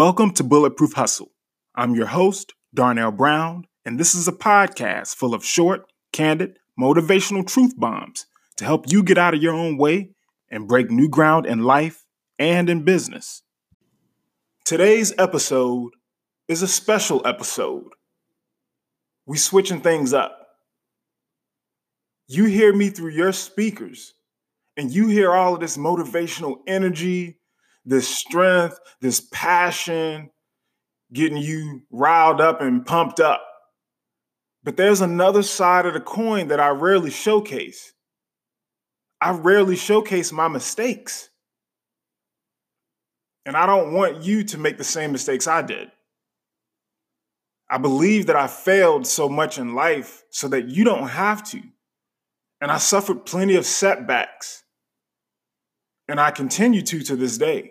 Welcome to Bulletproof Hustle. I'm your host, Darnell Brown, and this is a podcast full of short, candid, motivational truth bombs to help you get out of your own way and break new ground in life and in business. Today's episode is a special episode. We switching things up. You hear me through your speakers, and you hear all of this motivational energy, this strength, this passion, getting you riled up and pumped up. But there's another side of the coin that I rarely showcase. I rarely showcase my mistakes. And I don't want you to make the same mistakes I did. I believe that I failed so much in life so that you don't have to. And I suffered plenty of setbacks. And I continue to to this day.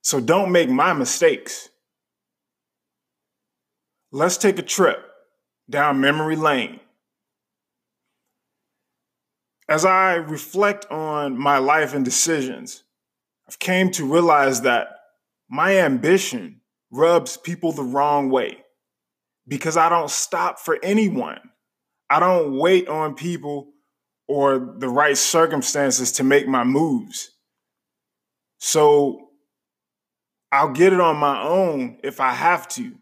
So don't make my mistakes. Let's take a trip down memory lane. As I reflect on my life and decisions, I've came to realize that my ambition rubs people the wrong way because I don't stop for anyone. I don't wait on people or the right circumstances to make my moves. So I'll get it on my own if I have to.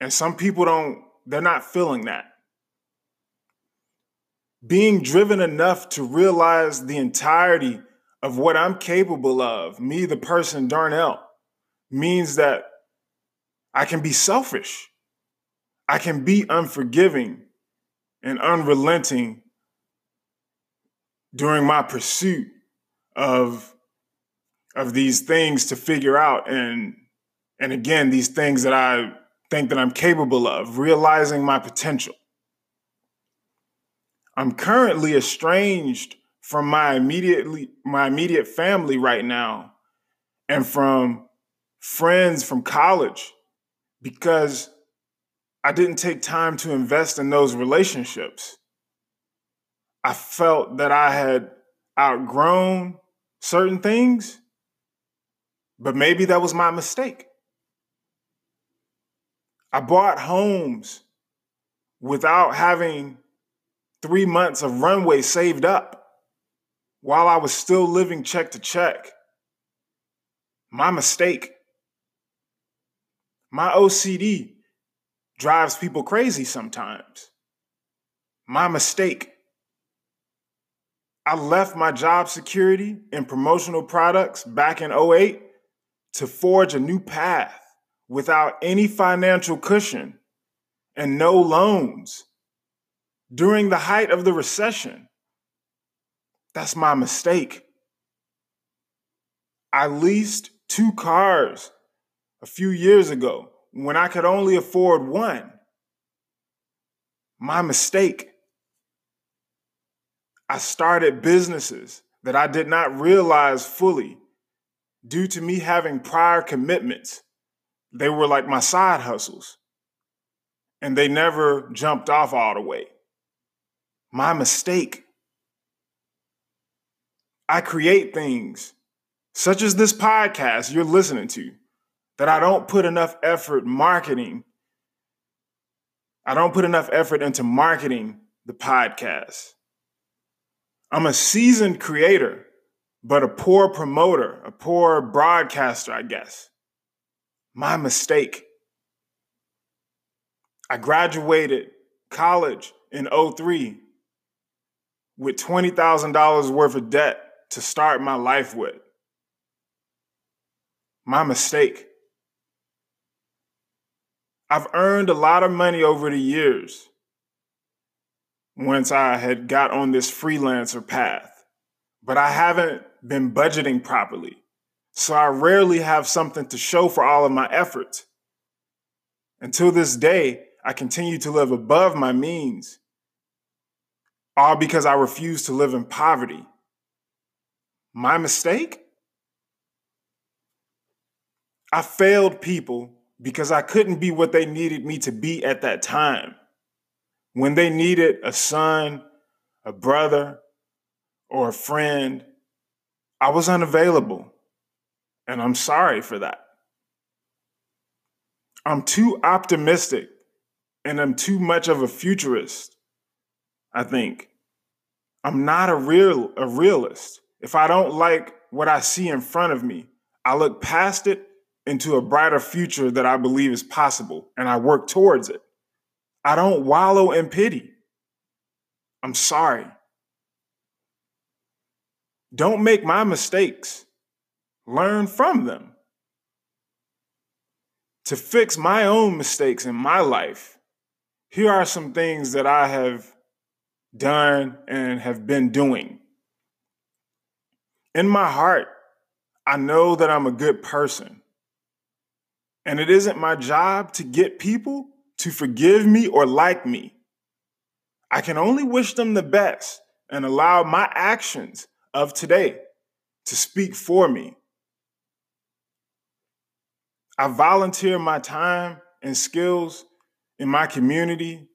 And some people don't, they're not feeling that. Being driven enough to realize the entirety of what I'm capable of, me, the person, Darnell, means that I can be selfish. I can be unforgiving and unrelenting during my pursuit of of these things to figure out and and again these things that I think that I'm capable of, realizing my potential. I'm currently estranged from my immediately my immediate family right now and from friends from college because I didn't take time to invest in those relationships. I felt that I had outgrown certain things but maybe that was my mistake. I bought homes without having three months of runway saved up while I was still living check to check. My mistake. My OCD drives people crazy sometimes. My mistake. I left my job security and promotional products back in 08 to forge a new path without any financial cushion and no loans during the height of the recession. That's my mistake. I leased two cars a few years ago when I could only afford one. My mistake. I started businesses that I did not realize fully due to me having prior commitments, they were like my side hustles. And they never jumped off all the way. My mistake. I create things such as this podcast you're listening to that I don't put enough effort marketing. I don't put enough effort into marketing the podcast. I'm a seasoned creator but a poor promoter, a poor broadcaster, I guess. My mistake. I graduated college in 03 with $20,000 worth of debt to start my life with. My mistake. I've earned a lot of money over the years once I had got on this freelancer path, but I haven't been budgeting properly. So I rarely have something to show for all of my efforts. Until this day, I continue to live above my means, all because I refuse to live in poverty. My mistake? I failed people because I couldn't be what they needed me to be at that time. When they needed a son, a brother, or a friend, I was unavailable. And I'm sorry for that. I'm too optimistic and I'm too much of a futurist, I think. I'm not a real a realist. If I don't like what I see in front of me, I look past it into a brighter future that I believe is possible and I work towards it. I don't wallow in pity. I'm sorry. Don't make my mistakes. Learn from them. To fix my own mistakes in my life, here are some things that I have done and have been doing. In my heart, I know that I'm a good person. And it isn't my job to get people to forgive me or like me. I can only wish them the best and allow my actions of today to speak for me. I volunteer my time and skills in my community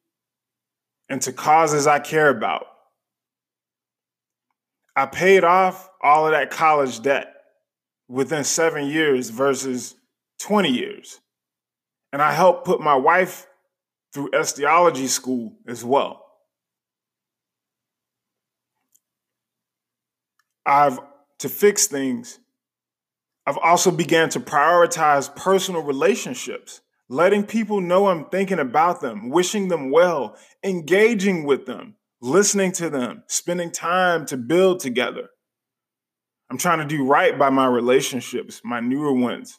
and to causes I care about. I paid off all of that college debt within seven years versus 20 years. And I helped put my wife through osteology school as well. I've to fix things. I've also began to prioritize personal relationships, letting people know I'm thinking about them, wishing them well, engaging with them, listening to them, spending time to build together. I'm trying to do right by my relationships, my newer ones.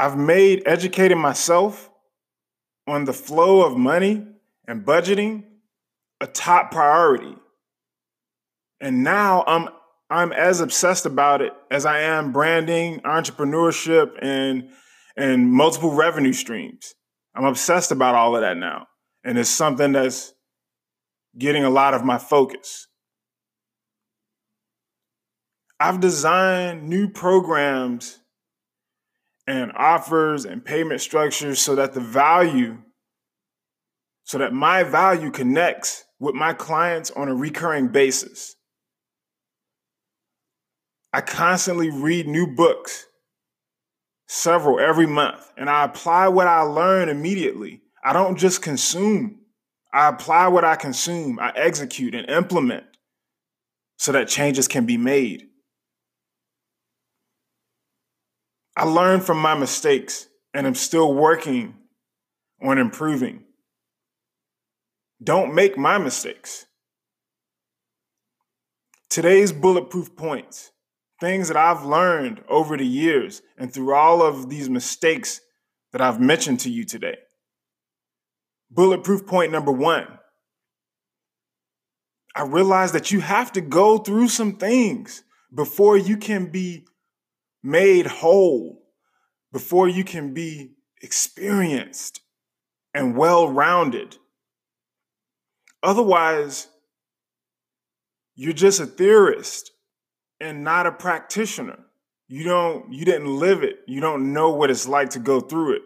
I've made educating myself on the flow of money and budgeting a top priority. And now I'm I'm as obsessed about it as I am branding, entrepreneurship, and and multiple revenue streams. I'm obsessed about all of that now. And it's something that's getting a lot of my focus. I've designed new programs and offers and payment structures so that the value, so that my value connects with my clients on a recurring basis. I constantly read new books, several every month, and I apply what I learn immediately. I don't just consume, I apply what I consume, I execute and implement so that changes can be made. I learned from my mistakes and I'm still working on improving. Don't make my mistakes. Today's bulletproof points, things that I've learned over the years and through all of these mistakes that I've mentioned to you today. Bulletproof point number one I realized that you have to go through some things before you can be made whole, before you can be experienced and well rounded. Otherwise, you're just a theorist and not a practitioner. You don't you didn't live it. You don't know what it's like to go through it.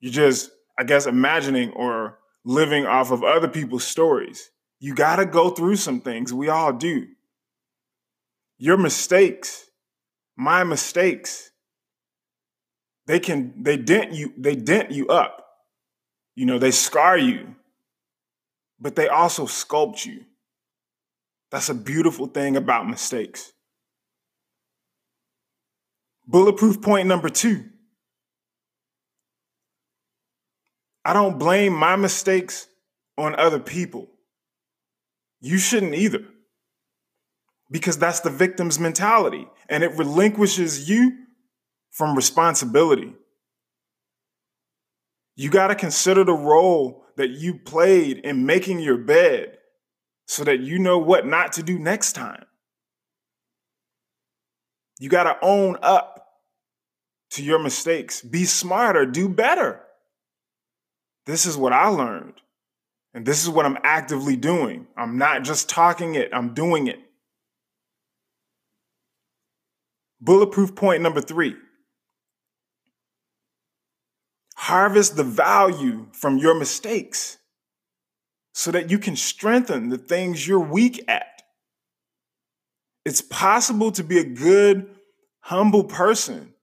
You're just, I guess, imagining or living off of other people's stories. You got to go through some things. We all do. Your mistakes my mistakes they can they dent you they dent you up. You know they scar you but they also sculpt you. That's a beautiful thing about mistakes. Bulletproof point number 2 I don't blame my mistakes on other people. You shouldn't either because that's the victim's mentality and it relinquishes you from responsibility. You got to consider the role that you played in making your bed so that you know what not to do next time. You got to own up to your mistakes, be smarter, do better. This is what I learned. And this is what I'm actively doing. I'm not just talking it, I'm doing it. Bulletproof point number three harvest the value from your mistakes so that you can strengthen the things you're weak at. It's possible to be a good, humble person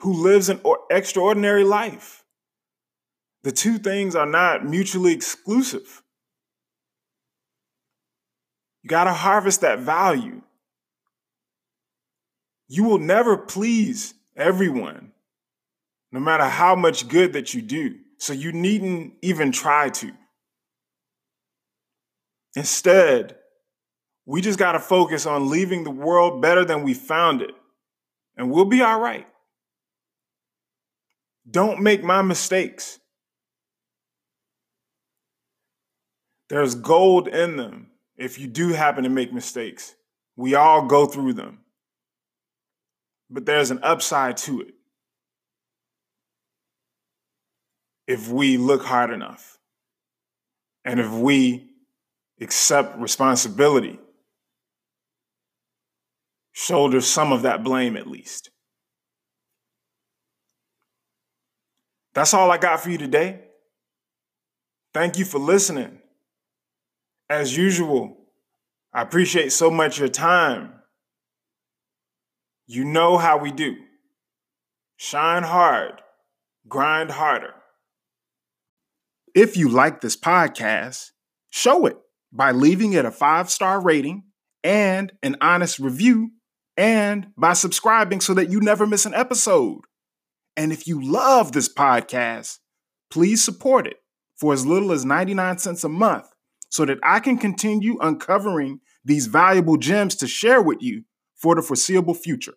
who lives an extraordinary life. The two things are not mutually exclusive. You got to harvest that value. You will never please everyone, no matter how much good that you do. So you needn't even try to. Instead, we just got to focus on leaving the world better than we found it, and we'll be all right. Don't make my mistakes. There's gold in them if you do happen to make mistakes. We all go through them. But there's an upside to it if we look hard enough and if we accept responsibility, shoulder some of that blame at least. That's all I got for you today. Thank you for listening. As usual, I appreciate so much your time. You know how we do. Shine hard, grind harder. If you like this podcast, show it by leaving it a five star rating and an honest review, and by subscribing so that you never miss an episode. And if you love this podcast, please support it for as little as 99 cents a month so that I can continue uncovering these valuable gems to share with you for the foreseeable future.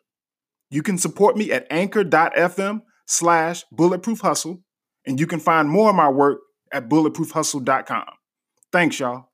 You can support me at anchor.fm slash bulletproof hustle, and you can find more of my work at bulletproofhustle.com. Thanks, y'all.